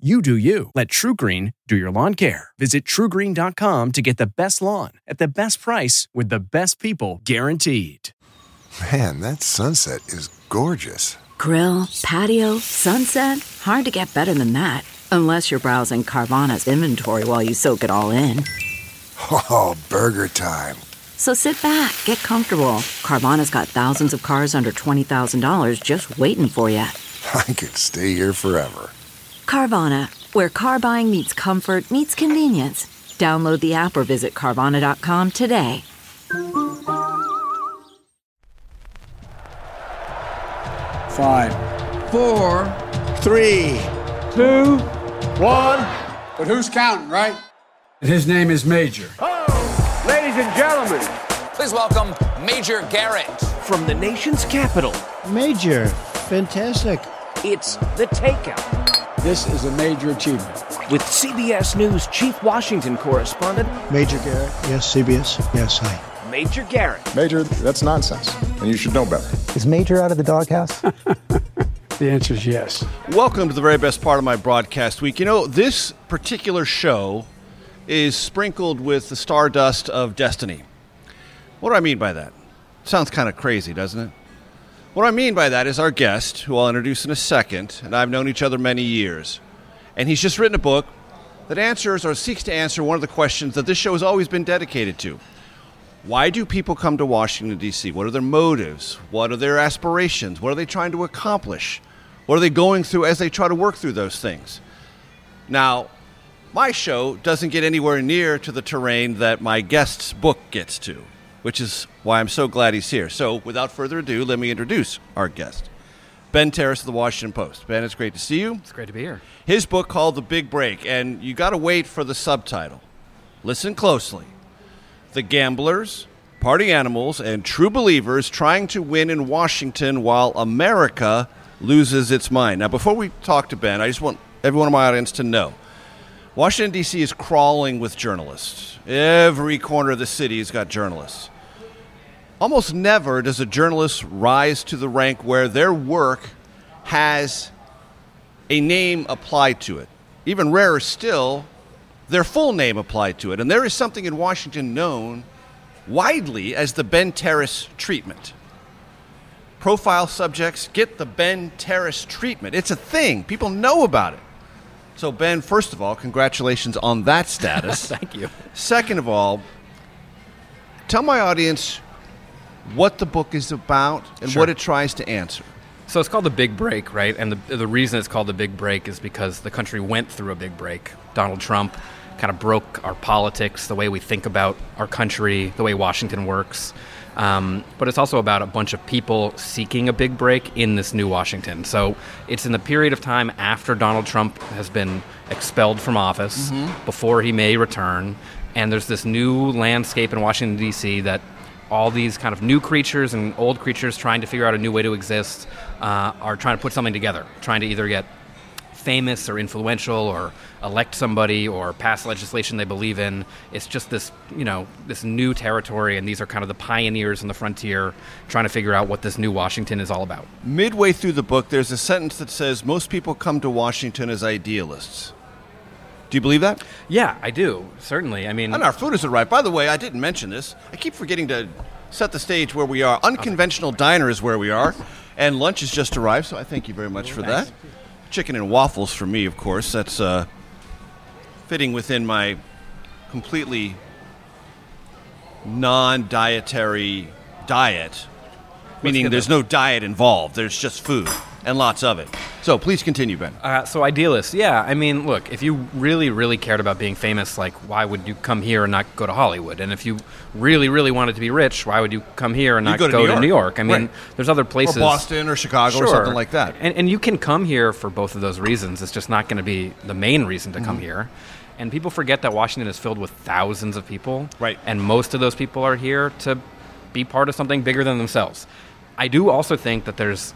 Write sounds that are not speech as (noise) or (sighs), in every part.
You do you. Let TruGreen do your lawn care. Visit trugreen.com to get the best lawn at the best price with the best people guaranteed. Man, that sunset is gorgeous. Grill, patio, sunset. Hard to get better than that. Unless you're browsing Carvana's inventory while you soak it all in. Oh, burger time. So sit back, get comfortable. Carvana's got thousands of cars under $20,000 just waiting for you. (laughs) I could stay here forever. Carvana, where car buying meets comfort, meets convenience. Download the app or visit Carvana.com today. Five, four, three, two, one. But who's counting, right? And his name is Major. Oh, ladies and gentlemen, please welcome Major Garrett from the nation's capital. Major, fantastic. It's the takeout. This is a major achievement. With CBS News Chief Washington correspondent Major Garrett. Yes, CBS. Yes, hi. Major Garrett. Major, that's nonsense, and you should know better. Is Major out of the doghouse? (laughs) the answer is yes. Welcome to the very best part of my broadcast week. You know, this particular show is sprinkled with the stardust of destiny. What do I mean by that? Sounds kind of crazy, doesn't it? What I mean by that is our guest, who I'll introduce in a second, and I've known each other many years. And he's just written a book that answers or seeks to answer one of the questions that this show has always been dedicated to. Why do people come to Washington, D.C.? What are their motives? What are their aspirations? What are they trying to accomplish? What are they going through as they try to work through those things? Now, my show doesn't get anywhere near to the terrain that my guest's book gets to, which is why I'm so glad he's here. So, without further ado, let me introduce our guest. Ben Terris of the Washington Post. Ben, it's great to see you. It's great to be here. His book called The Big Break, and you got to wait for the subtitle. Listen closely. The gamblers, party animals, and true believers trying to win in Washington while America loses its mind. Now, before we talk to Ben, I just want everyone in my audience to know Washington, D.C. is crawling with journalists. Every corner of the city has got journalists. Almost never does a journalist rise to the rank where their work has a name applied to it. Even rarer still, their full name applied to it. And there is something in Washington known widely as the Ben Terris treatment. Profile subjects get the Ben Terris treatment. It's a thing, people know about it. So, Ben, first of all, congratulations on that (laughs) status. Thank you. Second of all, tell my audience what the book is about and Sure. what it tries to answer. So it's called the Big Break, right? And the the reason it's called the Big Break is because the country went through a big break. Donald Trump kind of broke our politics, the way we think about our country, the way Washington works. Um, but it's also about a bunch of people seeking a big break in this new Washington. So it's in the period of time after Donald Trump has been expelled from office, before he may return, and there's this new landscape in Washington D.C. that all these kind of new creatures and old creatures trying to figure out a new way to exist uh, are trying to put something together, trying to either get famous or influential or elect somebody or pass legislation they believe in. It's just this, you know, this new territory, and these are kind of the pioneers on the frontier trying to figure out what this new Washington is all about. Midway through the book, there's a sentence that says most people come to Washington as idealists. Do you believe that? Yeah, I do. Certainly. I mean, And our food has arrived. By the way, I didn't mention this. I keep forgetting to set the stage where we are. Unconventional diner is where we are, and lunch has just arrived. So I thank you very much for that. Chicken and waffles for me, of course. That's uh, fitting within my completely non-dietary diet, meaning there's no diet involved. There's just food and lots of it. So please continue, Ben. Uh, so idealists, yeah. I mean, look, if you really, really cared about being famous, like, why would you come here and not go to Hollywood? And if you really, really wanted to be rich, why would you come here and not go to go New to York. New York? I mean, Right. there's other places, Or Boston or Chicago or something like that. And, and you can come here for both of those reasons. It's just not going to be the main reason to come Mhm. here. And people forget that Washington is filled with thousands of people, Right. And most of those people are here to be part of something bigger than themselves. I do also think that there's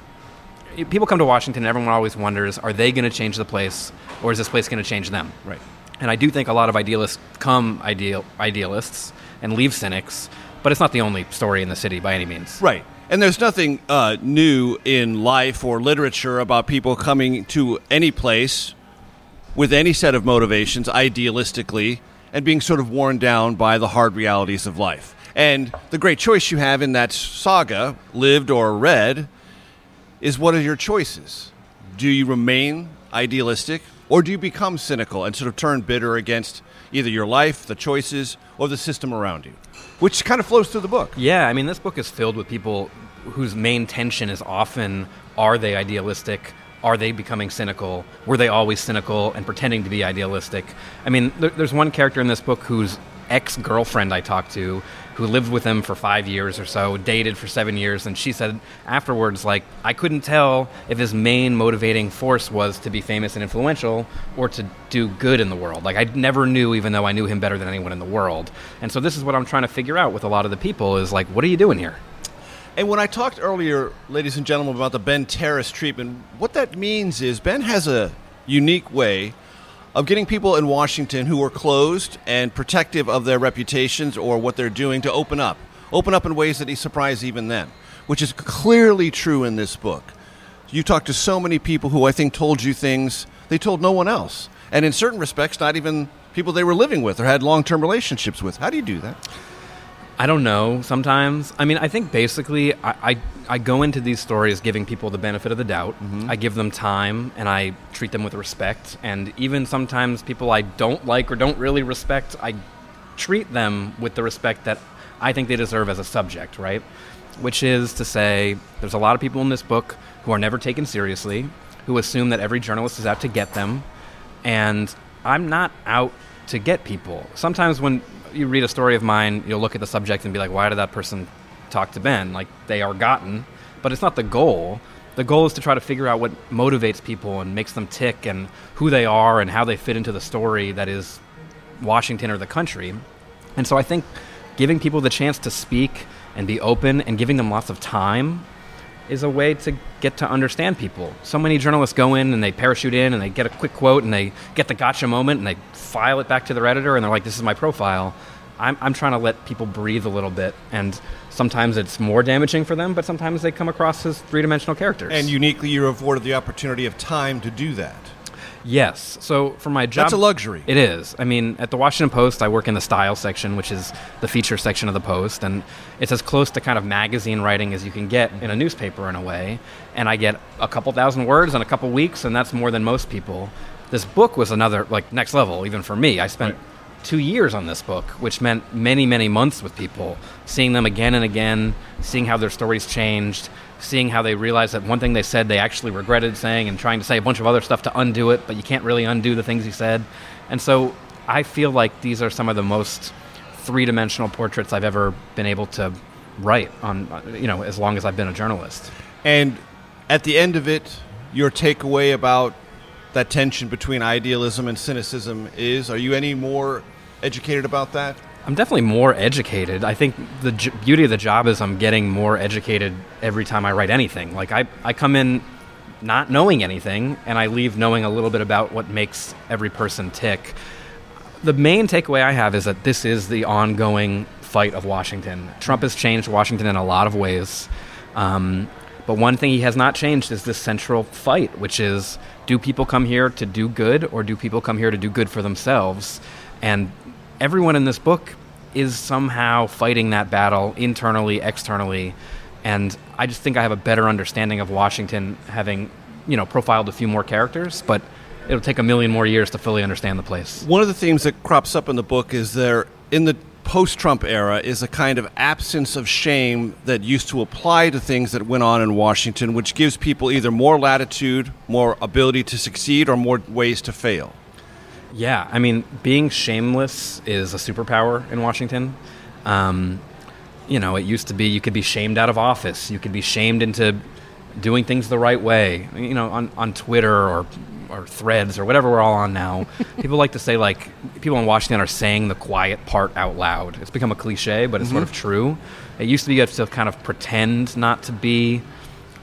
people come to Washington and everyone always wonders are they going to change the place or is this place going to change them? Right. And I do think a lot of idealists come ideal idealists and leave cynics, but it's not the only story in the city by any means. Right. And there's nothing uh, new in life or literature about people coming to any place with any set of motivations, idealistically, and being sort of worn down by the hard realities of life. And the great choice you have in that saga, lived or read, is what are your choices? Do you remain idealistic, or do you become cynical and sort of turn bitter against either your life, the choices, or the system around you? Which kind of flows through the book. Yeah, I mean, this book is filled with people whose main tension is often are they idealistic? Are they becoming cynical? Were they always cynical and pretending to be idealistic? I mean, there, there's one character in this book whose ex girlfriend I talked to, who lived with him for five years or so, dated for seven years, and she said afterwards, like, I couldn't tell if his main motivating force was to be famous and influential or to do good in the world. Like, I never knew, even though I knew him better than anyone in the world. And so, this is what I'm trying to figure out with a lot of the people is like, what are you doing here? And when I talked earlier, ladies and gentlemen, about the Ben Terris treatment, what that means is Ben has a unique way of getting people in Washington who are closed and protective of their reputations or what they're doing to open up. Open up in ways that he surprised even them, which is clearly true in this book. You talked to so many people who I think told you things they told no one else. And in certain respects, not even people they were living with or had long term relationships with. How do you do that? I don't know. Sometimes, I mean, I think basically, I, I, I go into these stories giving people the benefit of the doubt. Mm-hmm. I give them time, and I treat them with respect. And even sometimes people I don't like or don't really respect, I treat them with the respect that I think they deserve as a subject, right? Which is to say, there's a lot of people in this book who are never taken seriously, who assume that every journalist is out to get them, and I'm not out to get people. Sometimes when you read a story of mine, you'll look at the subject and be like, why did that person talk to Ben? Like, they are gotten, but it's not the goal. The goal is to try to figure out what motivates people and makes them tick and who they are and how they fit into the story that is Washington or the country. And so I think giving people the chance to speak and be open and giving them lots of time is a way to get to understand people. So many journalists go in and they parachute in and they get a quick quote and they get the gotcha moment and they file it back to their editor and they're like, this is my profile. I'm, I'm trying to let people breathe a little bit. And sometimes it's more damaging for them, but sometimes they come across as three dimensional characters. And uniquely, you're afforded the opportunity of time to do that. Yes. So for my job, That's a luxury. It is. I mean, at the Washington Post, I work in the style section, which is the feature section of the Post, and it's as close to kind of magazine writing as you can get in a newspaper in a way. And I get a couple thousand words in a couple weeks, and that's more than most people. This book was another like next level, even for me. I spent. Two years on this book, which meant many, many months with people, seeing them again and again, seeing how their stories changed, seeing how they realized that one thing they said they actually regretted saying and trying to say a bunch of other stuff to undo it, but you can't really undo the things you said. And so I feel like these are some of the most three dimensional portraits I've ever been able to write on, you know, as long as I've been a journalist. And at the end of it, your takeaway about that tension between idealism and cynicism is are you any more educated about that? I'm definitely more educated. I think the j- beauty of the job is I'm getting more educated every time I write anything. Like I, I come in not knowing anything and I leave knowing a little bit about what makes every person tick. The main takeaway I have is that this is the ongoing fight of Washington. Trump has changed Washington in a lot of ways. Um, but one thing he has not changed is this central fight, which is do people come here to do good or do people come here to do good for themselves? And everyone in this book is somehow fighting that battle internally, externally. And I just think I have a better understanding of Washington having, you know, profiled a few more characters, but it'll take a million more years to fully understand the place. One of the themes that crops up in the book is there in the post Trump era is a kind of absence of shame that used to apply to things that went on in Washington, which gives people either more latitude, more ability to succeed, or more ways to fail. Yeah, I mean, being shameless is a superpower in Washington. Um, you know, it used to be you could be shamed out of office, you could be shamed into doing things the right way. You know, on, on Twitter or or threads or whatever we're all on now, (laughs) people like to say like people in Washington are saying the quiet part out loud. It's become a cliche, but it's mm-hmm. sort of true. It used to be you have to kind of pretend not to be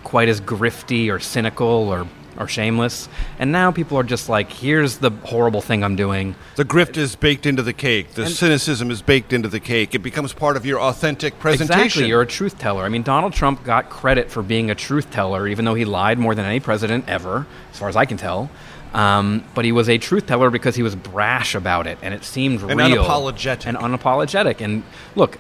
quite as grifty or cynical or or shameless. And now people are just like, here's the horrible thing I'm doing. The grift is baked into the cake. The and cynicism is baked into the cake. It becomes part of your authentic presentation. Exactly. You're a truth teller. I mean, Donald Trump got credit for being a truth teller, even though he lied more than any president ever, as far as I can tell. Um, but he was a truth teller because he was brash about it, and it seemed and real unapologetic. and unapologetic. And look,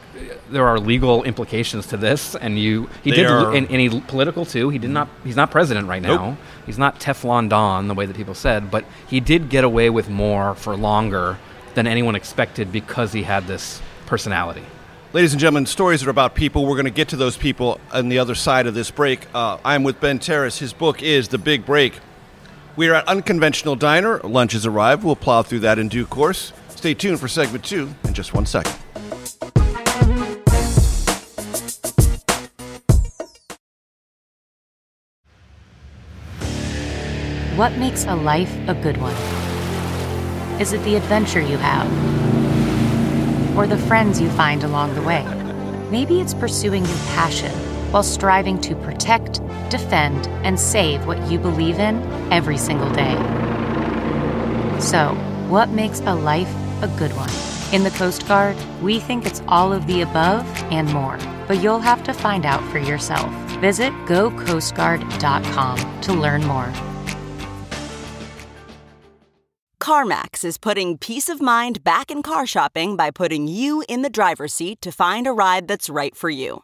there are legal implications to this, and you he they did, are, and, and he political too. He did not. He's not president right now. Nope. He's not Teflon Don the way that people said, but he did get away with more for longer than anyone expected because he had this personality. Ladies and gentlemen, stories are about people. We're going to get to those people on the other side of this break. Uh, I'm with Ben Terris. His book is The Big Break. We are at Unconventional Diner. Lunch has arrived. We'll plow through that in due course. Stay tuned for segment two in just one second. What makes a life a good one? Is it the adventure you have? Or the friends you find along the way? Maybe it's pursuing your passion while striving to protect, defend, and save what you believe in every single day. So, what makes a life a good one? In the Coast Guard, we think it's all of the above and more, but you'll have to find out for yourself. Visit gocoastguard.com to learn more. CarMax is putting peace of mind back in car shopping by putting you in the driver's seat to find a ride that's right for you.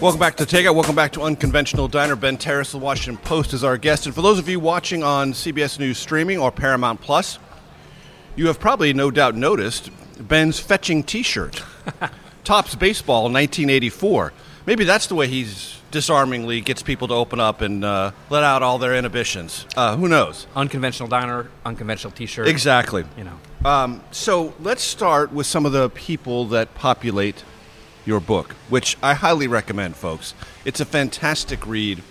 Welcome back to Takeout. Welcome back to Unconventional Diner. Ben Terris, the Washington Post, is our guest. And for those of you watching on CBS News Streaming or Paramount Plus, you have probably no doubt noticed Ben's fetching T-shirt, (laughs) Topps Baseball 1984. Maybe that's the way he's disarmingly gets people to open up and uh, let out all their inhibitions. Uh, who knows? Unconventional diner, unconventional T-shirt. Exactly. You know. Um, so let's start with some of the people that populate your book, which I highly recommend, folks. It's a fantastic read.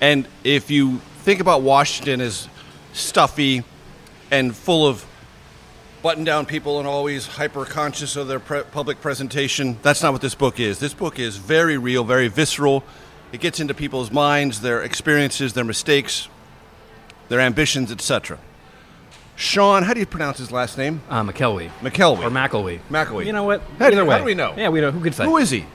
And if you think about Washington as stuffy and full of button down people and always hyper conscious of their pre- public presentation, that's not what this book is. This book is very real, very visceral. It gets into people's minds, their experiences, their mistakes, their ambitions, etc. Sean, how do you pronounce his last name? Uh, McKelvey. McKelvey. Or McElwee. McElwee. You know what? How, Either way. How do we know? Yeah, we know. Who could say? Who is he?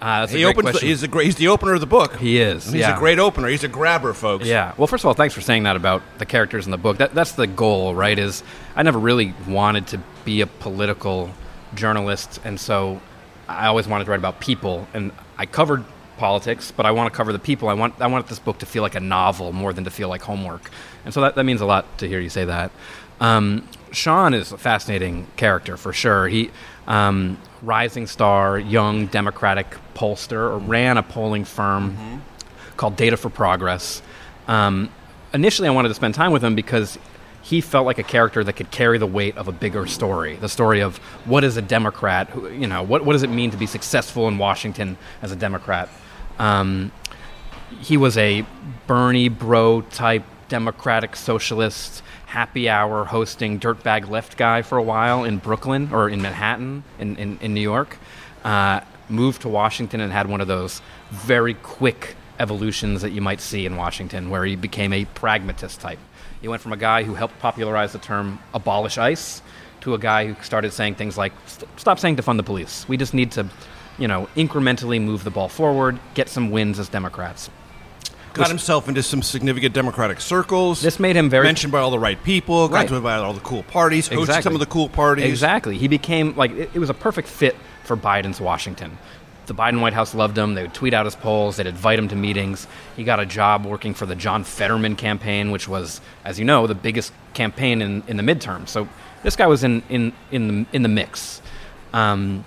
Uh, that's he a great opens. The, he's, the, he's the opener of the book. He is. And he's yeah. a great opener. He's a grabber, folks. Yeah. Well, first of all, thanks for saying that about the characters in the book. That, that's the goal, right? Is I never really wanted to be a political journalist, and so I always wanted to write about people. And I covered politics, but I want to cover the people. I want I want this book to feel like a novel more than to feel like homework. And so that, that means a lot to hear you say that. Um, Sean is a fascinating character for sure. He, um, rising star, young Democratic pollster, ran a polling firm mm-hmm. called Data for Progress. Um, initially, I wanted to spend time with him because he felt like a character that could carry the weight of a bigger story. The story of what is a Democrat? You know, what, what does it mean to be successful in Washington as a Democrat? Um, he was a Bernie bro type Democratic socialist happy hour hosting Dirtbag Left guy for a while in Brooklyn or in Manhattan in, in, in New York. Uh, moved to Washington and had one of those very quick evolutions that you might see in Washington, where he became a pragmatist type. He went from a guy who helped popularize the term abolish ICE to a guy who started saying things like, stop saying defund the police. We just need to, you know, incrementally move the ball forward, get some wins as Democrats. got himself into some significant Democratic circles. This made him very mentioned by all the right people. Got Right. to invite all the cool parties. Hosted Exactly. some of the cool parties. Exactly. He became like it, it was a perfect fit for Biden's Washington. The Biden White House loved him. They would tweet out his polls. They'd invite him to meetings. He got a job working for the John Fetterman campaign, which was, as you know, the biggest campaign in, in the midterm. So this guy was in in in the in the mix. Um,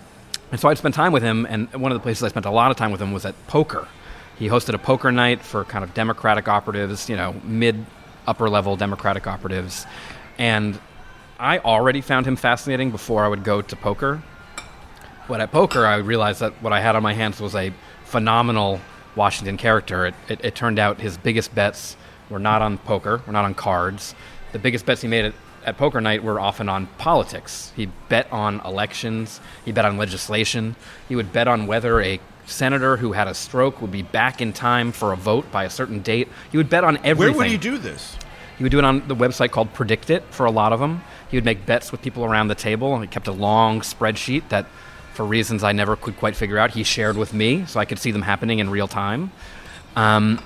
and so I'd spend time with him, and one of the places I spent a lot of time with him was at poker. He hosted a poker night for kind of Democratic operatives, you know, mid upper level Democratic operatives. And I already found him fascinating before I would go to poker. But at poker, I realized that what I had on my hands was a phenomenal Washington character. It, it, it turned out his biggest bets were not on poker, were not on cards. The biggest bets he made at, at poker night we were often on politics. He bet on elections, he bet on legislation, he would bet on whether a senator who had a stroke would be back in time for a vote by a certain date. He would bet on everything. Where would he do this? He would do it on the website called PredictIt for a lot of them. He would make bets with people around the table. and He kept a long spreadsheet that, for reasons I never could quite figure out, he shared with me so I could see them happening in real time. Um,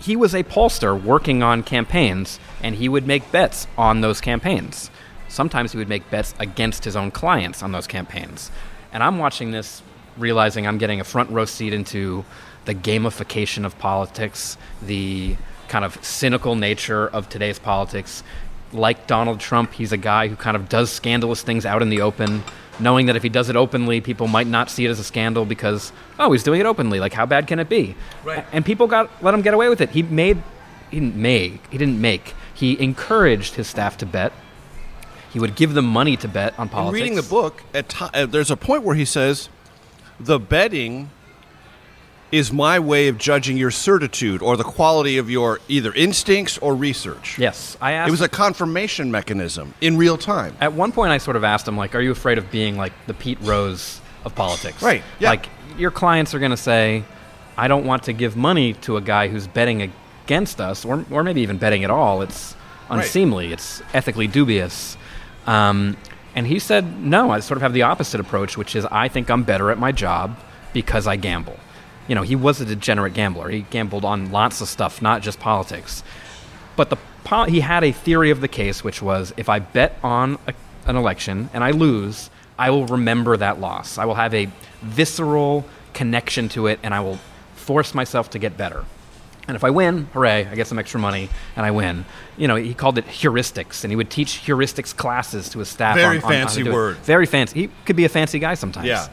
he was a pollster working on campaigns, and he would make bets on those campaigns. Sometimes he would make bets against his own clients on those campaigns. And I'm watching this, realizing I'm getting a front row seat into the gamification of politics, the kind of cynical nature of today's politics. Like Donald Trump, he's a guy who kind of does scandalous things out in the open, knowing that if he does it openly, people might not see it as a scandal because, oh, he's doing it openly. Like, how bad can it be? Right. And people got let him get away with it. He made, he didn't make, he didn't make. He encouraged his staff to bet. He would give them money to bet on In politics. reading the book, at ti uh, there's a point where he says, "The betting is my way of judging your certitude or the quality of your either instincts or research." Yes, I asked. It was a confirmation mechanism in real time. At one point, I sort of asked him, like, "Are you afraid of being like the Pete Rose of politics?" Right, yeah. Like, your clients are going to say, "I don't want to give money to a guy who's betting against us, or or maybe even betting at all. It's Right. unseemly. It's ethically dubious." Um, and he said, "No, I sort of have the opposite approach, which is I think I'm better at my job because I gamble." You know, he was a degenerate gambler. He gambled on lots of stuff, not just politics. But the he had a theory of the case, which was if I bet on a, an election and I lose, I will remember that loss. I will have a visceral connection to it, and I will force myself to get better. And if I win, hooray, I get some extra money and I win. You know, he called it heuristics, and he would teach heuristics classes to his staff. Very on- on fancy do it. word. Very fancy. He could be a fancy guy sometimes. Yeah.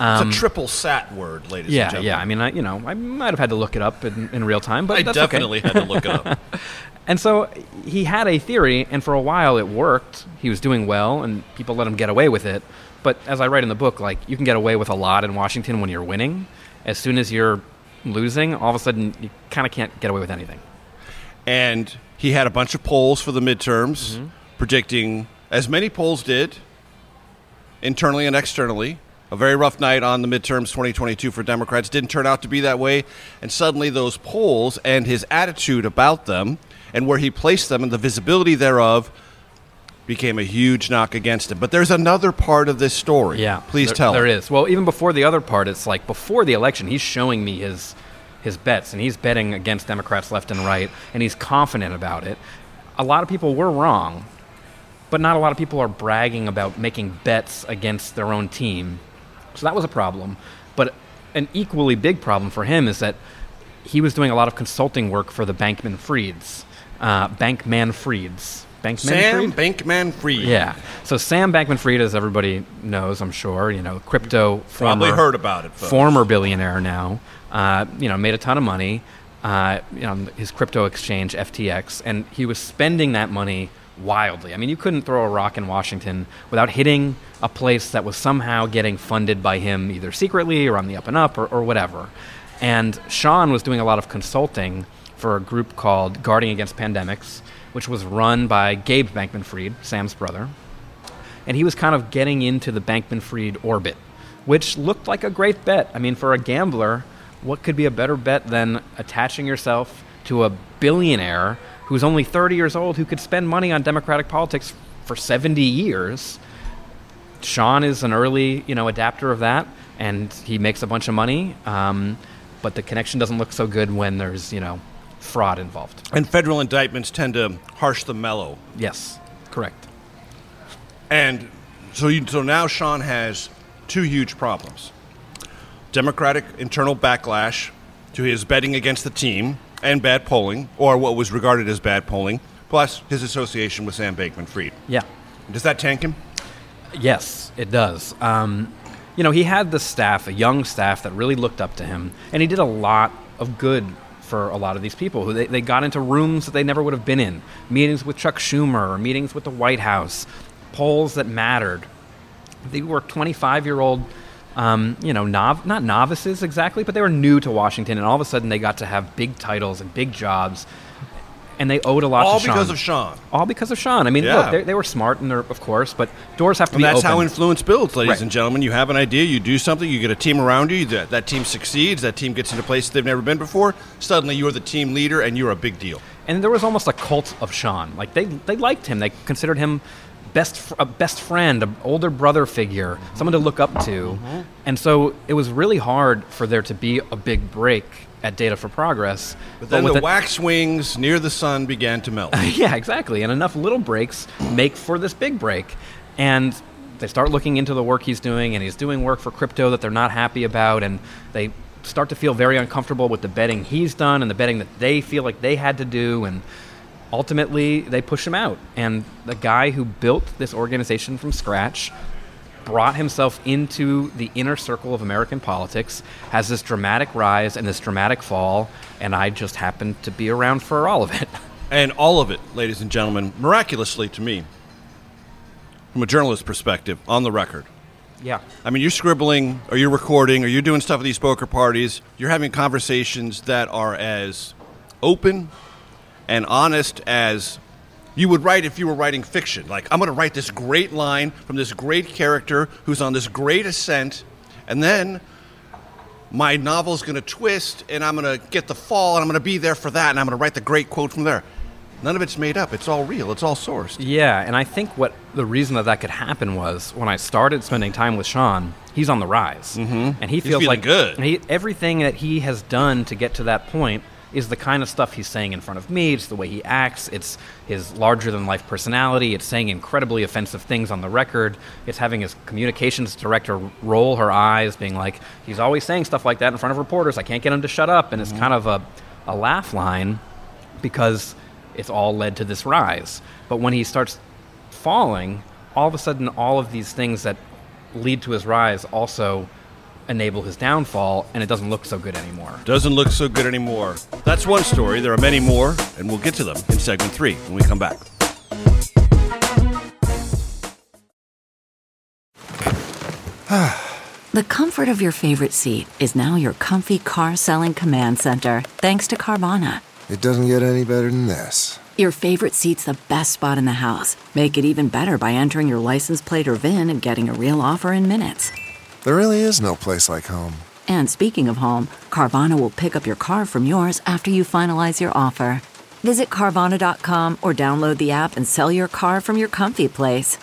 Um, it's a triple sat word, ladies and yeah, gentlemen. yeah. I mean, I, you know, I might have had to look it up in, in real time, but I that's okay. definitely had to look it up. (laughs) And so he had a theory, and for a while it worked. He was doing well, and people let him get away with it. But as I write in the book, like you can get away with a lot in Washington when you're winning. As soon as you're losing, all of a sudden you kind of can't get away with anything. and he had a bunch of polls for the midterms Mm-hmm. predicting, as many polls did, internally and externally. A very rough night on the midterms 2022 for Democrats. Didn't turn out to be that way. And suddenly, those polls and his attitude about them and where he placed them and the visibility thereof became a huge knock against him. But there's another part of this story. Yeah, Please there- tell. There is. Well, even before the other part, it's like before the election, he's showing me his his bets, and he's betting against Democrats left and right, and he's confident about it. A lot of people were wrong, but not a lot of people are bragging about making bets against their own team. So that was a problem. But an equally big problem for him is that he was doing a lot of consulting work for the Bankman Frieds. Uh, Bankman Frieds. Bankman Sam Fried? Bankman Fried. Yeah. So Sam Bankman-Fried, as everybody knows, I'm sure, you know, crypto Probably former, heard about it, folks. Former billionaire now. Uh, you know, made a ton of money. Uh, you know, his crypto exchange FTX, and he was spending that money wildly. I mean, you couldn't throw a rock in Washington without hitting a place that was somehow getting funded by him, either secretly or on the up and up or, or whatever. And Sean was doing a lot of consulting for a group called Guarding Against Pandemics, which was run by Gabe Bankman Fried, Sam's brother. And he was kind of getting into the Bankman Fried orbit, which looked like a great bet. I mean, for a gambler, what could be a better bet than attaching yourself to a billionaire who's only 30 years old who could spend money on Democratic politics for 70 years? Sean is an early, you know, adapter of that, and he makes a bunch of money. Um, but the connection doesn't look so good when there's, you know, fraud involved. And federal indictments tend to harsh the mellow. Yes, correct. And so, you, so now Sean has two huge problems Democratic internal backlash to his betting against the team and bad polling, or what was regarded as bad polling, plus his association with Sam Bankman Fried. Yeah. Does that tank him? Yes, it does. Um, you know, he had the staff, a young staff that really looked up to him, and he did a lot of good for a lot of these people who they, they got into rooms that they never would have been in meetings with chuck schumer or meetings with the white house polls that mattered they were 25 year old um, you know nov- not novices exactly but they were new to washington and all of a sudden they got to have big titles and big jobs and they owed a lot All to Sean. because of Sean. All because of Sean. I mean, Yeah. look, they, they were smart, and they're, of course, but doors have to And be that's open. how influence builds, ladies Right. and gentlemen. You have an idea, you do something, you get a team around you, that, that team succeeds, that team gets into places they've never been before. Suddenly you're the team leader and you're a big deal. and there was almost a cult of Sean. Like they they liked him. They considered him best a best friend, an older brother figure, someone to look up to. Uh-huh. And so it was really hard for there to be a big break at Data for Progress. But then with the wax wings near the sun began to melt. (laughs) yeah, exactly. And enough little breaks make for this big break. And they start looking into the work he's doing, and he's doing work for crypto that they're not happy about, and they start to feel very uncomfortable with the betting he's done and the betting that they feel like they had to do. And ultimately, they push him out. And the guy who built this organization from scratch brought himself into the inner circle of American politics, has this dramatic rise and this dramatic fall, and I just happened to be around for all of it. (laughs) And all of it, ladies and gentlemen, miraculously to me, from a journalist perspective, on the record. Yeah. I mean, you're scribbling, or you're recording, or you're doing stuff at these poker parties. You're having conversations that are as open and honest as you would write if you were writing fiction. Like, I'm going to write this great line from this great character who's on this great ascent, and then my novel's going to twist, and I'm going to get the fall, and I'm going to be there for that, and I'm going to write the great quote from there. None of it's made up. It's all real. It's all sourced. Yeah, and I think what the reason that that could happen was when I started spending time with Sean, he's on the rise, mm-hmm. and he feels like good. He, everything that he has done to get to that point is the kind of stuff he's saying in front of me. It's the way he acts. It's his larger than life personality. It's saying incredibly offensive things on the record. It's having his communications director roll her eyes, being like, he's always saying stuff like that in front of reporters. I can't get him to shut up, and it's mm-hmm. kind of a, a laugh line because it's all led to this rise. But when he starts falling, all of a sudden, all of these things that lead to his rise also enable his downfall, and it doesn't look so good anymore. Doesn't look so good anymore. That's one story. There are many more, and we'll get to them in segment three when we come back. (sighs) The comfort of your favorite seat is now your comfy car selling command center, thanks to Carvana. It doesn't get any better than this. Your favorite seat's the best spot in the house. Make it even better by entering your license plate or VIN and getting a real offer in minutes. There really is no place like home. And speaking of home, Carvana will pick up your car from yours after you finalize your offer. Visit Carvana.com or download the app and sell your car from your comfy place.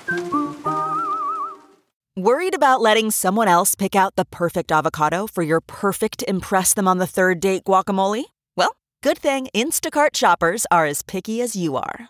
Worried about letting someone else pick out the perfect avocado for your perfect Impress Them on the Third Date guacamole? Well, good thing Instacart shoppers are as picky as you are.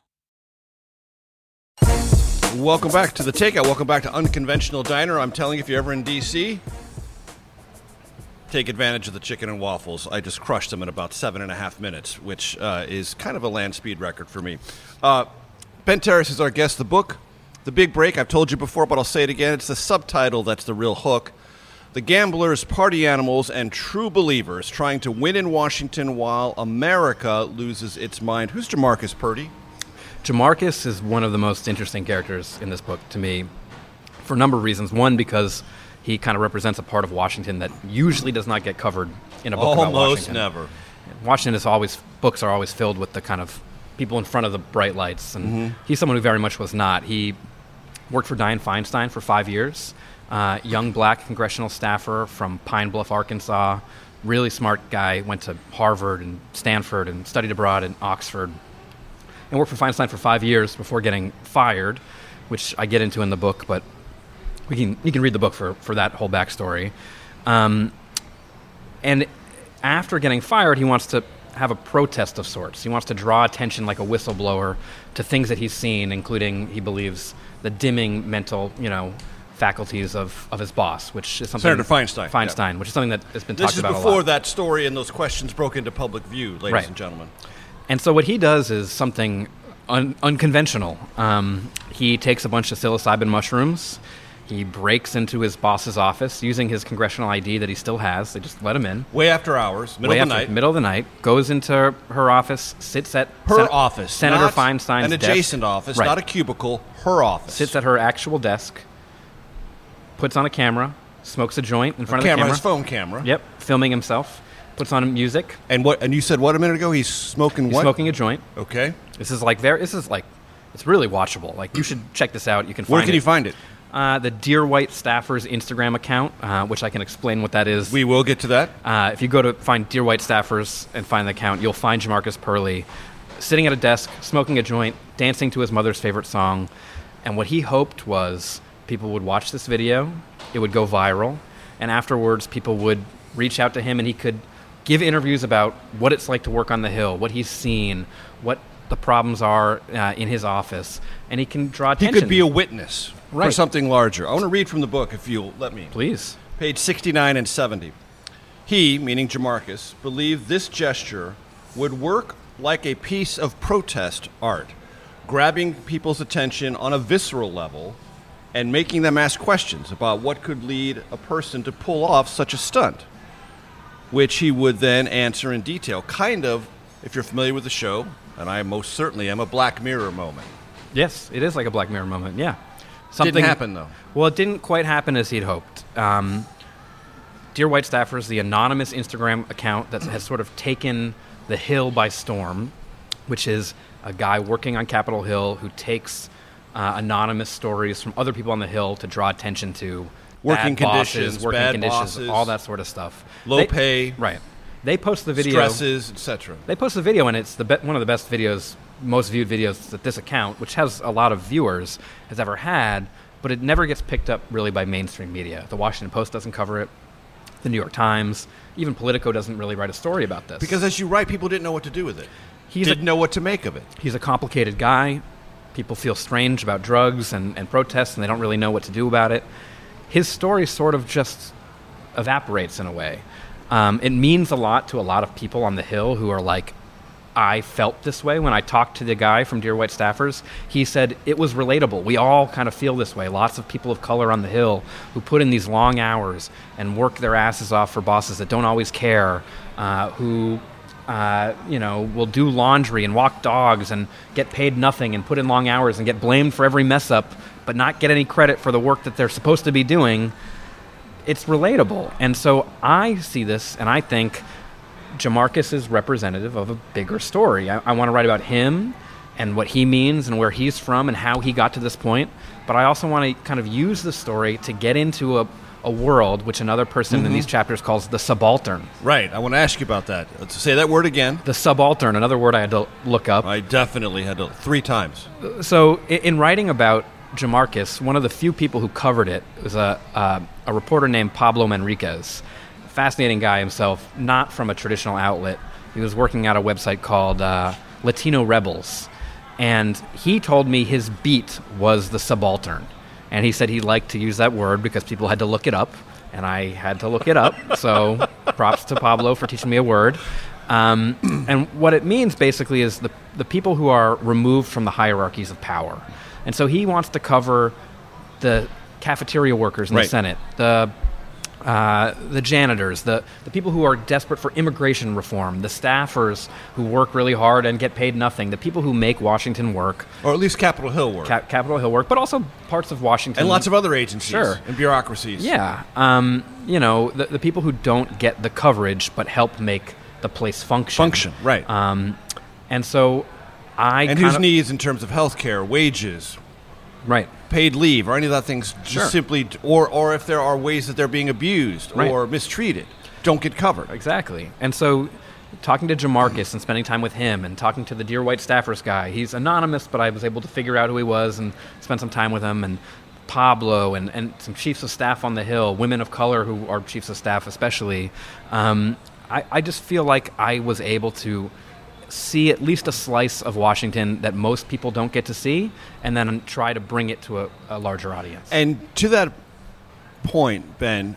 Welcome back to the Takeout. Welcome back to Unconventional Diner. I'm telling you, if you're ever in D.C., take advantage of the chicken and waffles. I just crushed them in about seven and a half minutes, which uh, is kind of a land speed record for me. Uh, ben Terris is our guest. The book, The Big Break, I've told you before, but I'll say it again. It's the subtitle that's the real hook. The gamblers, party animals, and true believers trying to win in Washington while America loses its mind. Who's Jamarcus Purley? Jamarcus is one of the most interesting characters in this book to me for a number of reasons. One, because he kind of represents a part of Washington that usually does not get covered in a book about Almost Washington. never. Washington is always books are always filled with the kind of people in front of the bright lights, and Mhm. he's someone who very much was not. He worked for Dianne Feinstein for five years, uh, young black congressional staffer from Pine Bluff, Arkansas. Really smart guy. Went to Harvard and Stanford and studied abroad in Oxford, and worked for Feinstein for five years before getting fired, which I get into in the book. But we can you can read the book for for that whole backstory. Um, and after getting fired, he wants to have a protest of sorts. He wants to draw attention like a whistleblower to things that he's seen, including he believes the dimming mental, you know, faculties of, of his boss, which is something Senator Feinstein, Feinstein, which is something that has been This talked is about a before that story and those questions broke into public view, ladies Right. and gentlemen. And so what he does is something un- unconventional. Um, he takes a bunch of psilocybin mushrooms. He breaks into his boss's office using his congressional ID that he still has. They just let him in. Way after hours, middle Way of the after- night. Middle of the night. Goes into her office, sits at Her Sen- office, Senator not Feinstein's an desk. adjacent office, Right. not a cubicle. Her office. Sits at her actual desk, puts on a camera, smokes a joint in front of camera, the camera. his phone camera. Yep, filming himself. Puts on music. And what? And you said what a minute ago? He's smoking He's what? smoking a joint. Okay. This is like very. This is like, it's really watchable. Like you should check this out. You can. Find Where can it. you find it? Uh, the Dear White Staffers Instagram account, uh, which I can explain what that is. We will get to that. Uh, if you go to find Dear White Staffers and find the account, you'll find Jamarcus Purley sitting at a desk, smoking a joint, dancing to his mother's favorite song. And what he hoped was people would watch this video, it would go viral, and afterwards people would reach out to him and he could give interviews about what it's like to work on the Hill, what he's seen, what the problems are uh, in his office, and he can draw attention. He could be a witness for something larger. I want to read from the book, if you'll let me. Please. Page 69 and 70. He, meaning Jamarcus, believed this gesture would work like a piece of protest art, grabbing people's attention on a visceral level and making them ask questions about what could lead a person to pull off such a stunt, which he would then answer in detail. Kind of, if you're familiar with the show, and I most certainly am, a Black Mirror moment. Yes, it is like a Black Mirror moment. Yeah, Didn't happen, though. Well, it didn't quite happen as he'd hoped. Um, Dear White Staffers, the anonymous Instagram account that has sort of taken the Hill by storm, which is a guy working on Capitol Hill who takes uh, anonymous stories from other people on the Hill to draw attention to Working bad bosses, conditions, working bad conditions, bosses, all that sort of stuff. low They- pay, right? They post the video, stresses, etc. they post the video, and it's the be- one of the best videos, most viewed videos that this account, which has a lot of viewers, has ever had. But it never gets picked up really by mainstream media. The Washington Post doesn't cover it. The New York Times, even Politico, doesn't really write a story about this. Because as you write, people didn't know what to do with it. He didn't a- know what to make of it. he's a complicated guy. People feel strange about drugs and, and protests, and they don't really know what to do about it. His story sort of just evaporates in a way. Um, it means a lot to a lot of people on the Hill who are like, I felt this way when I talked to the guy from Dear White Staffers. He said it was relatable. We all kind of feel this way. Lots of people of color on the Hill who put in these long hours and work their asses off for bosses that don't always care, uh, who uh, you know, will do laundry and walk dogs and get paid nothing and put in long hours and get blamed for every mess up, but not get any credit for the work that they're supposed to be doing. It's relatable. And so I see this and I think Jamarcus is representative of a bigger story. I, I want to write about him and what he means and where he's from and how he got to this point. But I also want to kind of use the story to get into a, a world which another person in Mhm. these chapters calls the subaltern. Right. I want to ask you about that. Let's say that word again. The subaltern, another word I had to look up. I definitely had to three times. So, in writing about Jamarcus, one of the few people who covered it was a, uh, a reporter named Pablo Manriquez. Fascinating guy himself, not from a traditional outlet. He was working at a website called uh, Latino Rebels. And he told me his beat was the subaltern. And he said he liked to use that word because people had to look it up. And I had to look it up. So (laughs) props to Pablo for teaching me a word. Um, and what it means basically is the, the people who are removed from the hierarchies of power. And so he wants to cover the cafeteria workers in the Senate, the uh, the janitors, the, the people who are desperate for immigration reform, the staffers who work really hard and get paid nothing, the people who make Washington work, Or at least Capitol Hill work. Cap- Capitol Hill work, but also parts of Washington and lots of other agencies Sure. and bureaucracies. Yeah, um, you know the, the people who don't get the coverage but help make the place function. Function, right. Um, and so I and whose needs in terms of health care, wages, right, paid leave, or any of that things just Sure. simply, or or if there are ways that they're being abused Right. or mistreated, don't get covered. Exactly. And so talking to Jamarcus and spending time with him and talking to the Dear White Staffers guy, he's anonymous, but I was able to figure out who he was and spend some time with him and Pablo and, and some chiefs of staff on the Hill, women of color who are chiefs of staff especially. Um, I, I just feel like I was able to see at least a slice of Washington that most people don't get to see and then try to bring it to a, a larger audience. And to that point, Ben,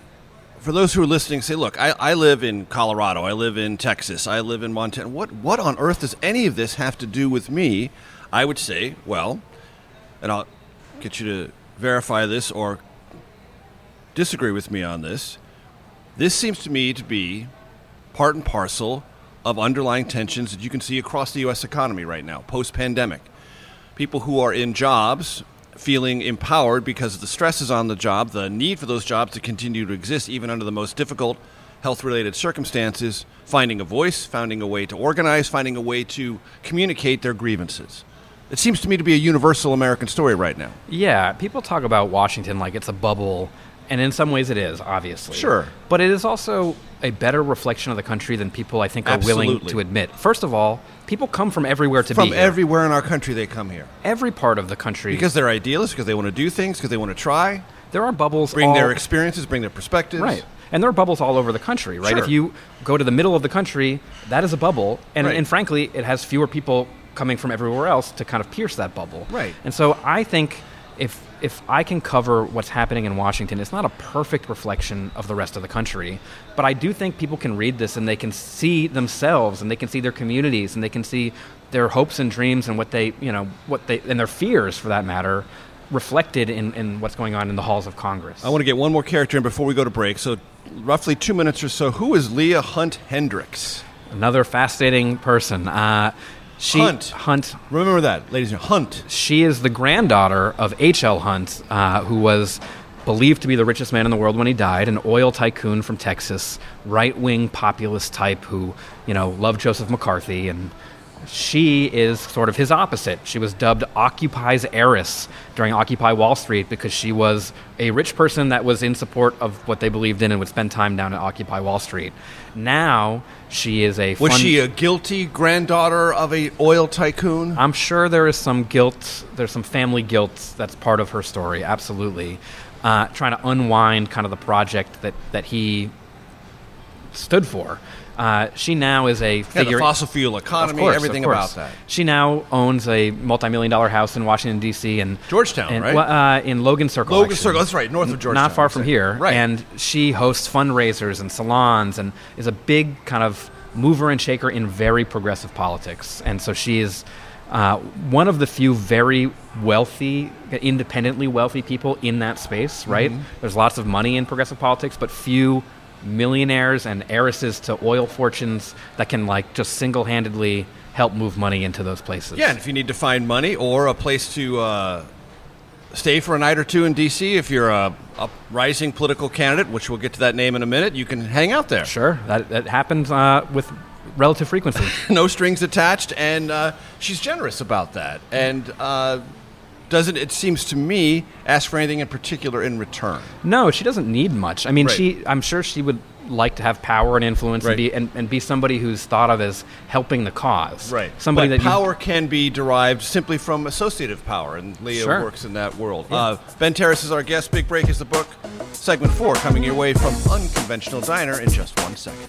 for those who are listening, say, look, I, I live in Colorado, I live in Texas, I live in Montana. What, what on earth does any of this have to do with me? I would say, well, and I'll get you to verify this or disagree with me on this. This seems to me to be part and parcel of underlying tensions that you can see across the U.S. economy right now, post pandemic. People who are in jobs feeling empowered because of the stresses on the job, the need for those jobs to continue to exist even under the most difficult health related circumstances, finding a voice, finding a way to organize, finding a way to communicate their grievances. It seems to me to be a universal American story right now. Yeah, people talk about Washington like it's a bubble, and in some ways it is, obviously. Sure. But it is also a better reflection of the country than people, I think, are willing to admit. First of all, people come from everywhere to From be here. everywhere in our country, they come here. Every part of the country. Because they're idealists, because they want to do things, because they want to try. There are bubbles. Bring all- their experiences, bring their perspectives. Right. And there are bubbles all over the country, right? Sure. If you go to the middle of the country, that is a bubble. And, Right. and frankly, it has fewer people coming from everywhere else to kind of pierce that bubble. Right. And so I think if if I can cover what's happening in Washington, it's not a perfect reflection of the rest of the country, but I do think people can read this and they can see themselves and they can see their communities and they can see their hopes and dreams and what they, you know, what they and their fears for that matter reflected in, in what's going on in the halls of Congress. I want to get one more character in before we go to break. So, roughly two minutes or so. Who is Leah Hunt Hendrix? Another fascinating person. Uh, she, Hunt. Hunt. Remember that, ladies and gentlemen. Hunt. She is the granddaughter of H.L. Hunt, uh, who was believed to be the richest man in the world when he died, an oil tycoon from Texas, right-wing populist type who, you know, loved Joseph McCarthy and she is sort of his opposite. She was dubbed Occupy's heiress during Occupy Wall Street because she was a rich person that was in support of what they believed in and would spend time down at Occupy Wall Street. Now she is a Was fun- she a guilty granddaughter of a oil tycoon? I'm sure there is some guilt. There's some family guilt that's part of her story. Absolutely, uh, trying to unwind kind of the project that that he stood for. Uh, she now is a Yeah, figure. the fossil fuel economy, Of course, everything about that. She now owns a multi-million dollar house in Washington D.C. and Georgetown, and, right? well, uh, in Logan Circle. Logan actually. Circle, that's right, north of Georgetown, Not far from here. Right. And she hosts fundraisers and salons and is a big kind of mover and shaker in very progressive politics. And so she is uh, one of the few very wealthy, independently wealthy people in that space, right? Mhm. There's lots of money in progressive politics, but few millionaires and heiresses to oil fortunes that can like just single-handedly help move money into those places. Yeah, and if you need to find money or a place to uh, stay for a night or two in D.C., if you're a, a rising political candidate, which we'll get to that name in a minute, you can hang out there. Sure, that, that happens uh, with relative frequency. (laughs) no strings attached, and uh, she's generous about that. And uh, doesn't, it seems to me, ask for anything in particular in return. No, she doesn't need much. I mean, Right. she. I'm sure she would like to have power and influence Right. and, be, and, and be somebody who's thought of as helping the cause. Right. Somebody but that you- power can be derived simply from associative power, and Leah Sure. works in that world. Yeah. Uh, ben Terris is our guest. Big Break is the book. Segment four coming your way from Unconventional Diner in just one second.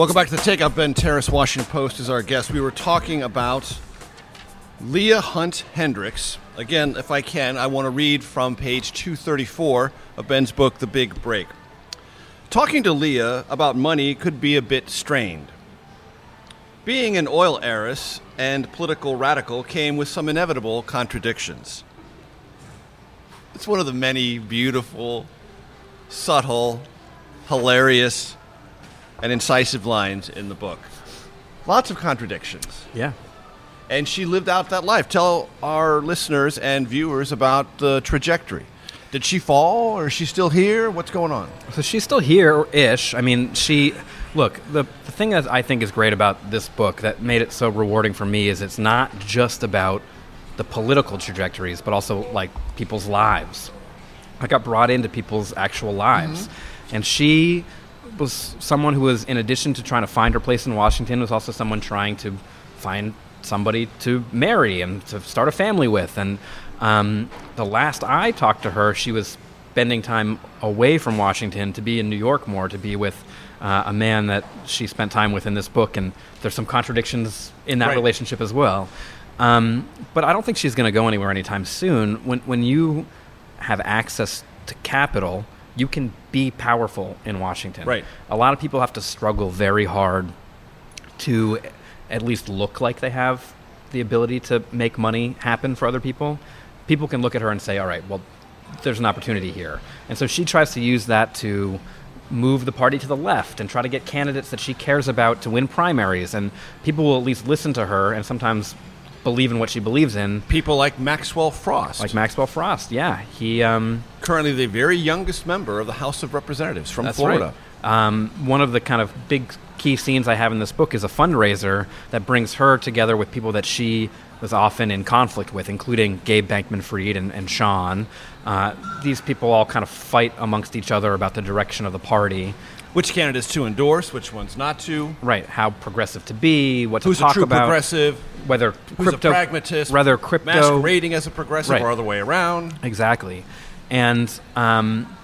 Welcome back to the Take. I'm Ben Terris. Washington Post is our guest. We were talking about Leah Hunt Hendrix. Again, if I can, I want to read from page 234 of Ben's book, The Big Break. Talking to Leah about money could be a bit strained. Being an oil heiress and political radical came with some inevitable contradictions. It's one of the many beautiful, subtle, hilarious, and incisive lines in the book. Lots of contradictions. Yeah. And she lived out that life. Tell our listeners and viewers about the trajectory. Did she fall or is she still here? What's going on? So she's still here ish. I mean, she look, the, the thing that I think is great about this book that made it so rewarding for me is it's not just about the political trajectories, but also like people's lives. I got brought into people's actual lives. Mm-hmm. And she was someone who was, in addition to trying to find her place in Washington, was also someone trying to find somebody to marry and to start a family with. And um, the last I talked to her, she was spending time away from Washington to be in New York more, to be with uh, a man that she spent time with in this book. And there's some contradictions in that Right. relationship as well. Um, but I don't think she's going to go anywhere anytime soon. When, when you have access to capital, you can be powerful in Washington. Right. A lot of people have to struggle very hard to at least look like they have the ability to make money happen for other people. People can look at her and say, all right, well, there's an opportunity here. And so she tries to use that to move the party to the left and try to get candidates that she cares about to win primaries. And people will at least listen to her and sometimes believe in what she believes in. People like Maxwell Frost. Like Maxwell Frost, yeah. He um, Currently the very youngest member of the House of Representatives from That's Florida. Right. Um, one of the kind of big key scenes I have in this book is a fundraiser that brings her together with people that she was often in conflict with, including Gabe Bankman Fried and, and Sean. Uh, these people all kind of fight amongst each other about the direction of the party. Which candidates to endorse, which ones not to. Right, how progressive to be, what Who's to talk a true about. progressive? Whether Who's crypto, a pragmatist? Whether crypto. Masquerading as a progressive Right. or other way around. Exactly. And um,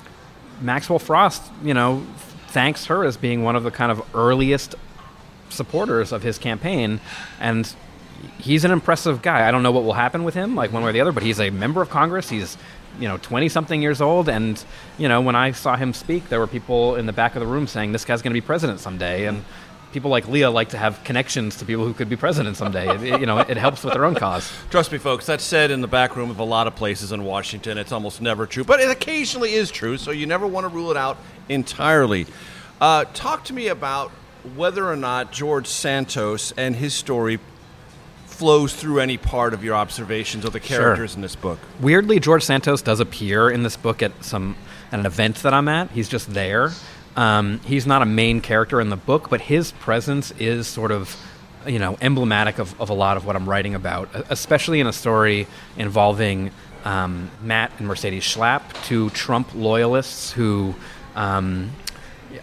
Maxwell Frost, you know, thanks her as being one of the kind of earliest supporters of his campaign. And he's an impressive guy. I don't know what will happen with him, like one way or the other, but he's a member of Congress. He's, you know, 20 something years old. And, you know, when I saw him speak, there were people in the back of the room saying, this guy's going to be president someday. And people like Leah like to have connections to people who could be president someday. It- it- you know, it helps with their own cause. Trust me, folks, that's said in the back room of a lot of places in Washington. It's almost never true, but it occasionally is true, so you never want to rule it out entirely. Uh, talk to me about whether or not George Santos and his story flows through any part of your observations of the Sure. characters in this book. Weirdly, George Santos does appear in this book at some at an event that I'm at. He's just there. Um, he's not a main character in the book, but his presence is sort of, you know, emblematic of, of a lot of what I'm writing about, especially in a story involving um, Matt and Mercedes Schlapp, two Trump loyalists who. Um,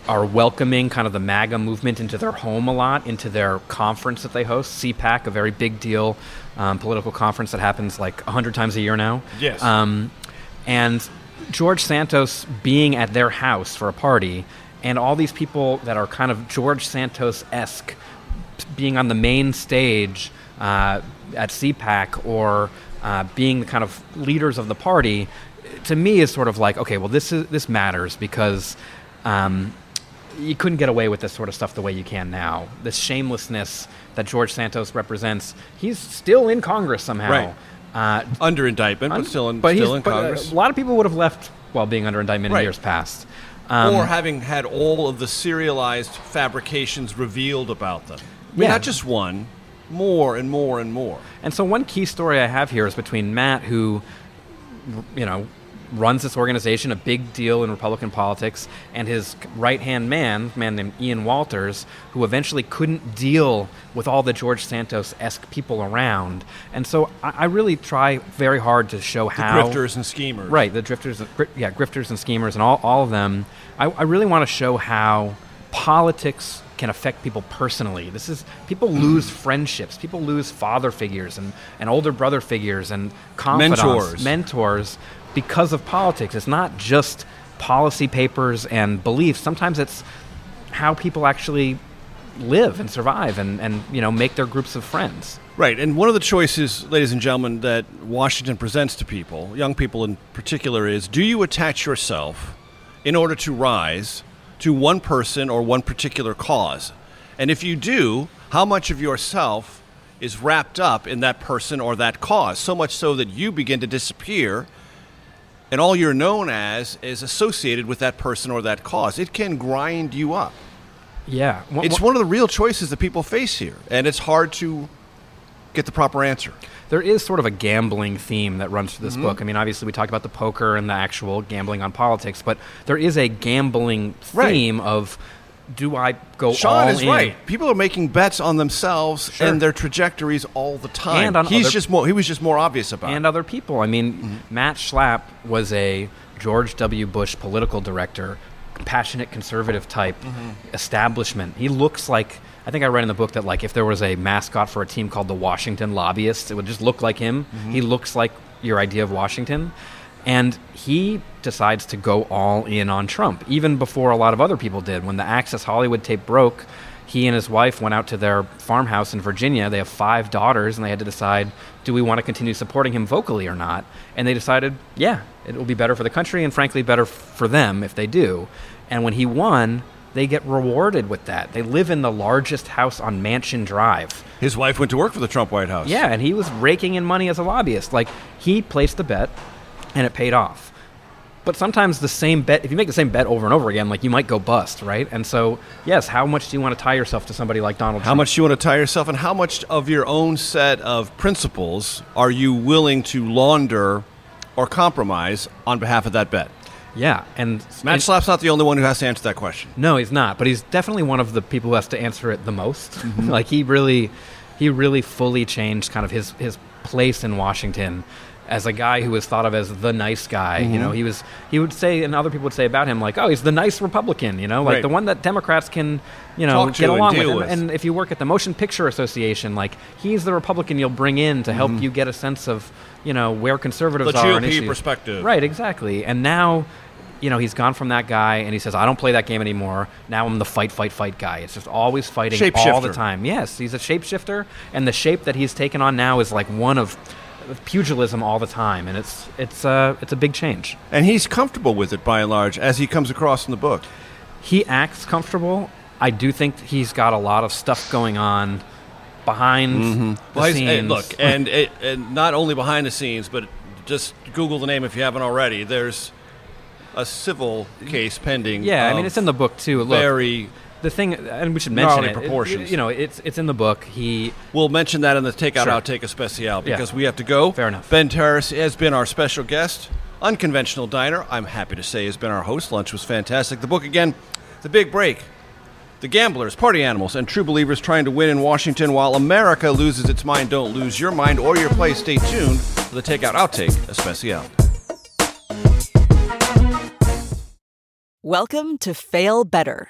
are welcoming kind of the MAGA movement into their home a lot, into their conference that they host, CPAC, a very big deal um, political conference that happens like 100 times a year now. Yes. Um, and George Santos being at their house for a party, and all these people that are kind of George Santos esque being on the main stage uh, at CPAC or uh, being the kind of leaders of the party, to me is sort of like, okay, well, this is this matters because um, you couldn't get away with this sort of stuff the way you can now. This shamelessness that George Santos represents, he's still in Congress somehow. Right. Uh, Under indictment, un- but still in, but still in uh, Congress. a lot of people would have left while being under indictment Right. in years past. Um, or having had all of the serialized fabrications revealed about them. I mean, Yeah. not just one, more and more and more. And so one key story I have here is between Matt, who, you know, runs this organization, a big deal in Republican politics, and his right hand man, a man named Ian Walters, who eventually couldn't deal with all the George Santos esque people around. And so I, I, really try very hard to show the how. grifters and schemers. Right, the drifters, yeah, grifters and schemers and all, all of them. I, I really want to show how politics can affect people personally. This is people hmm. lose friendships, people lose father figures and, and older brother figures and confidants, mentors. mentors because of politics. It's not just policy papers and beliefs. Sometimes it's how people actually live and survive and, and you know make their groups of friends. Right, and one of the choices, ladies and gentlemen, that Washington presents to people, young people in particular, is do you attach yourself in order to rise to one person or one particular cause? And if you do, how much of yourself is wrapped up in that person or that cause? So much so that you begin to disappear and all you're known as is associated with that person or that cause. It can grind you up. Yeah. What, it's one of the real choices that people face here, and it's hard to get the proper answer. There is sort of a gambling theme that runs through this mm-hmm. book. I mean, obviously, we talked about the poker and the actual gambling on politics, but there is a gambling theme right. of do I go Sean is in? right. People are making bets on themselves sure. and their trajectories all the time. And on He's just more. He was just more obvious about. And it. other people. I mean, mm-hmm. Matt Schlapp was a George W. Bush political director, passionate conservative type, mm-hmm. establishment. He looks like I think I read in the book that like if there was a mascot for a team called the Washington Lobbyists, it would just look like him. Mm-hmm. He looks like your idea of Washington. And he decides to go all in on Trump, even before a lot of other people did. When the Access Hollywood tape broke, he and his wife went out to their farmhouse in Virginia. They have five daughters, and they had to decide do we want to continue supporting him vocally or not? And they decided, yeah, it will be better for the country, and frankly, better for them if they do. And when he won, they get rewarded with that. They live in the largest house on Mansion Drive. His wife went to work for the Trump White House. Yeah, and he was raking in money as a lobbyist. Like, he placed the bet, and it paid off. But sometimes the same bet, if you make the same bet over and over again, like you might go bust, right? And so, yes, how much do you want to tie yourself to somebody like Donald Trump? How Trump? much do you want to tie yourself, and how much of your own set of principles are you willing to launder or compromise on behalf of that bet? Yeah, and Matt Schlapp's not the only one who has to answer that question. No, he's not, but he's definitely one of the people who has to answer it the most. Mm-hmm. (laughs) like he really, he really fully changed kind of his his place in Washington as a guy who was thought of as the nice guy. Mm-hmm. You know, he was he would say, and other people would say about him, like, oh, he's the nice Republican. You know, like right. the one that Democrats can, you know, get along with. with. And, if you work at the Motion Picture Association, like he's the Republican you'll bring in to help mm-hmm. you get a sense of, you know, where conservatives the are. GOP on issues. perspective, right? Exactly. And now you know, he's gone from that guy and he says, I don't play that game anymore. Now I'm the fight, fight, fight guy. It's just always fighting all the time. Yes, he's a shapeshifter, and the shape that he's taken on now is like one of pugilism all the time, and it's it's uh, it's a big change. And he's comfortable with it by and large, as he comes across in the book. He acts comfortable. I do think he's got a lot of stuff going on behind mm-hmm. the well, scenes. look, and, and not only behind the scenes, but just Google the name if you haven't already. There's a civil case pending. Yeah, I mean it's in the book too. Look, very the thing, and we should mention it. proportions. It, you know, it's it's in the book. He we'll mention that in the takeout sure. outtake especial because yeah. we have to go. Fair enough. Ben Terris has been our special guest. Unconventional diner. I'm happy to say has been our host. Lunch was fantastic. The book again, The Big Break. The gamblers, party animals, and true believers trying to win in Washington while America loses its mind. Don't lose your mind or your place. Stay tuned for the takeout outtake especial. Welcome to Fail Better,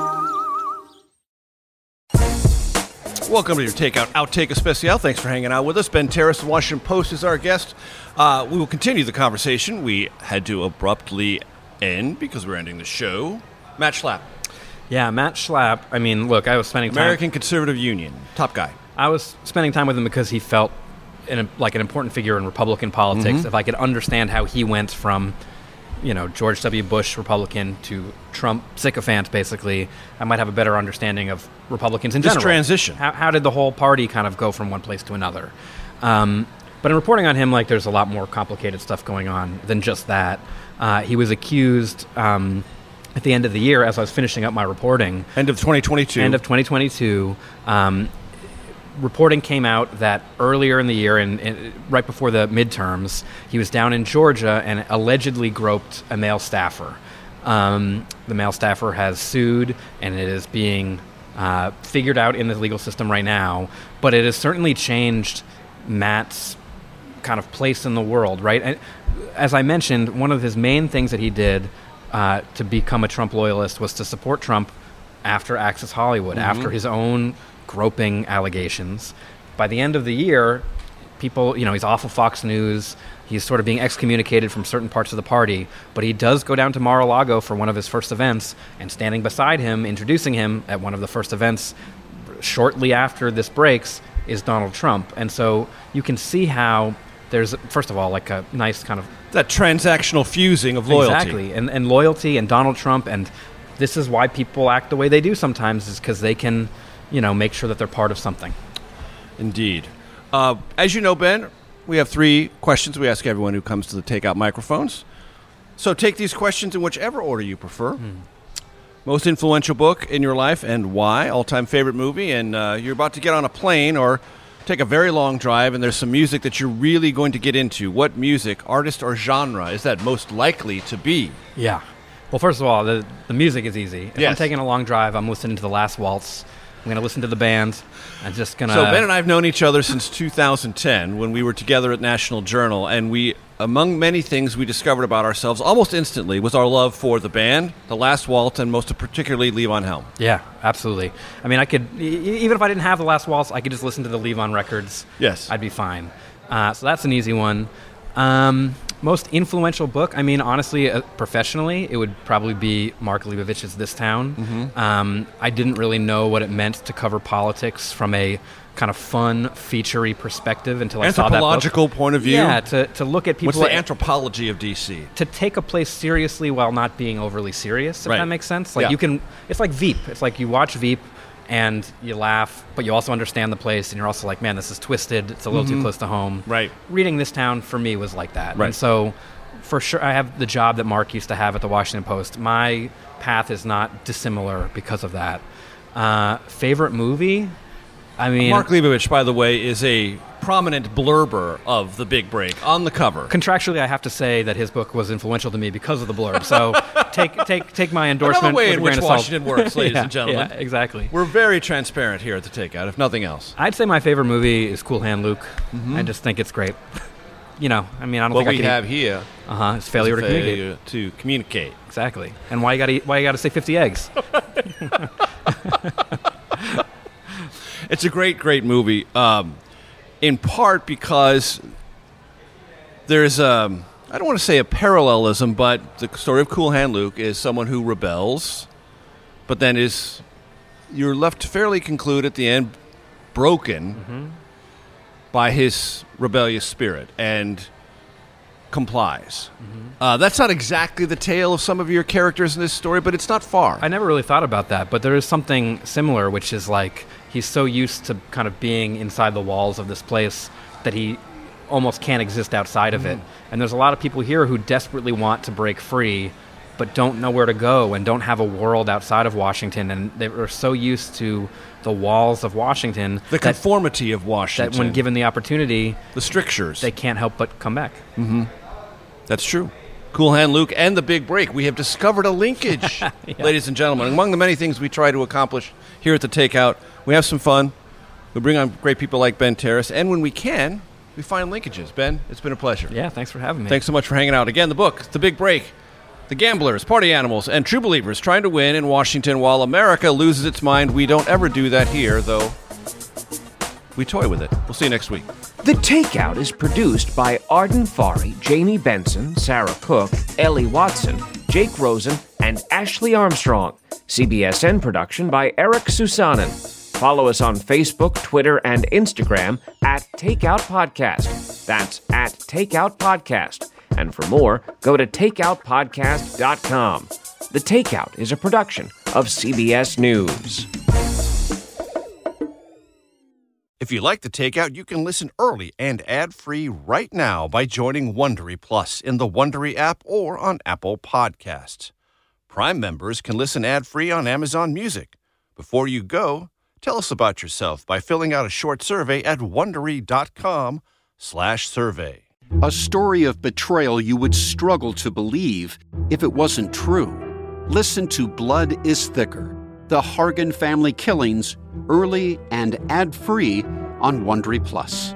Welcome to your Takeout Outtake Especial. Thanks for hanging out with us. Ben Terris, the Washington Post, is our guest. Uh, we will continue the conversation. We had to abruptly end because we're ending the show. Matt Schlapp. Yeah, Matt Schlapp. I mean, look, I was spending time. American Conservative Union, top guy. I was spending time with him because he felt an, like an important figure in Republican politics. Mhm. If I could understand how he went from, you know, George W. Bush Republican to Trump sycophant, basically, I might have a better understanding of Republicans in This general. transition. How, how did the whole party kind of go from one place to another? Um, but in reporting on him, like, there's a lot more complicated stuff going on than just that. Uh, he was accused. Um, at the end of the year, as I was finishing up my reporting, End of 2022. end of 2022, um, reporting came out that earlier in the year, and right before the midterms, he was down in Georgia and allegedly groped a male staffer. Um, the male staffer has sued, and it is being uh, figured out in the legal system right now. But it has certainly changed Matt's kind of place in the world, right? And as I mentioned, one of his main things that he did uh, to become a Trump loyalist was to support Trump after Access Hollywood, Mhm. after his own groping allegations. By the end of the year, people, you know, he's off of Fox News. He's sort of being excommunicated from certain parts of the party, but he does go down to Mar-a-Lago for one of his first events, and standing beside him, introducing him at one of the first events shortly after this breaks, is Donald Trump. And so you can see how there's, first of all, like a nice kind of That transactional fusing of loyalty. Exactly, and and loyalty and Donald Trump, and this is why people act the way they do sometimes, is because they can, you know, make sure that they're part of something. Indeed. Uh, as you know, Ben, we have three questions we ask everyone who comes to the takeout microphones. So take these questions in whichever order you prefer. Most influential book in your life and why? All time favorite movie, and uh, you're about to get on a plane or take a very long drive, and there's some music that you're really going to get into. What music, artist, or genre is that most likely to be? Yeah. Well, first of all, the the music is easy. If I'm taking a long drive, I'm listening to the Last Waltz. I'm going to listen to the band. I'm just going to. So Ben and I have known each other since 2010 when we were together at National Journal, and we, among many things we discovered about ourselves almost instantly, was our love for the band, the Last Waltz, and most particularly Levon Helm. Yeah, absolutely. I mean, I could even if I didn't have the Last Waltz, I could just listen to the Levon records. Yes. I'd be fine. Uh, so that's an easy one. Um, most influential book. I mean, honestly, uh, professionally, it would probably be Mark Leibovich's This Town. Mhm. Um, I didn't really know what it meant to cover politics from a kind of fun, featurey perspective until I saw that. Anthropological point of view. Yeah, to, to look at people. What's the at- anthropology of DC? to take a place seriously while not being overly serious, if Right. that makes sense. Like Yeah. you can, it's like Veep. It's like you watch Veep and you laugh, but you also understand the place, and you're also like, man, this is twisted. It's a little Mhm. too close to home. Right. Reading this town for me was like that. Right. And so, for sure, I have the job that Mark used to have at the Washington Post. My path is not dissimilar because of that. Uh, favorite movie? I mean, Mark Leibovich, by the way, is a prominent blurber of the big break on the cover. Contractually, I have to say that his book was influential to me because of the blurb. So (laughs) take take take my endorsement. Another way with in a which grain of salt. Washington works, ladies (laughs) Yeah, and gentlemen. Yeah, exactly. We're very transparent here at the Takeout, if nothing else. I'd say my favorite movie is Cool Hand Luke. Mhm. I just think it's great. you know, I mean, I don't What think we can have here Uh huh. It's failure to a communicate. to communicate. Exactly. And why you got to why you got to say fifty eggs? (laughs) It's a great, great movie. Um, in part because there's a I don't want to say a parallelism, but the story of Cool Hand Luke is someone who rebels, but then is you're left to fairly conclude at the end broken Mm-hmm. by his rebellious spirit and complies. Mm-hmm. Uh, that's not exactly the tale of some of your characters in this story, but it's not far. I never really thought about that, but there is something similar, which is like he's so used to kind of being inside the walls of this place that he almost can't exist outside of it. Mm. And there's a lot of people here who desperately want to break free, but don't know where to go and don't have a world outside of Washington. And they are so used to the walls of Washington, the that, conformity of Washington, that when given the opportunity, the strictures, they can't help but come back. hmm That's true. Cool Hand Luke and the Big Break. We have discovered a linkage, (laughs) yeah. ladies and gentlemen. Among the many things we try to accomplish here at the Takeout, we have some fun. We bring on great people like Ben Terris, and when we can, we find linkages. Ben, it's been a pleasure. Yeah, thanks for having me. Thanks so much for hanging out. Again, the book, The Big Break. The gamblers, party animals, and true believers trying to win in Washington while America loses its mind. We don't ever do that here, though. We toy with it. We'll see you next week. The Takeout is produced by Arden Farhi, Jamie Benson, Sarah Cook, Ellie Watson, Jake Rosen, and Ashley Armstrong. CBSN production by Eric Susanen. Follow us on Facebook, Twitter, and Instagram at Takeout Podcast. That's at Takeout Podcast. And for more, go to takeoutpodcast.com. The Takeout is a production of CBS News. If you like the takeout, you can listen early and ad-free right now by joining Wondery Plus in the Wondery app or on Apple Podcasts. Prime members can listen ad-free on Amazon Music. Before you go, tell us about yourself by filling out a short survey at wondery.com/survey. A story of betrayal you would struggle to believe if it wasn't true. Listen to Blood is Thicker: The Hargan Family Killings early and ad-free on Wondery Plus.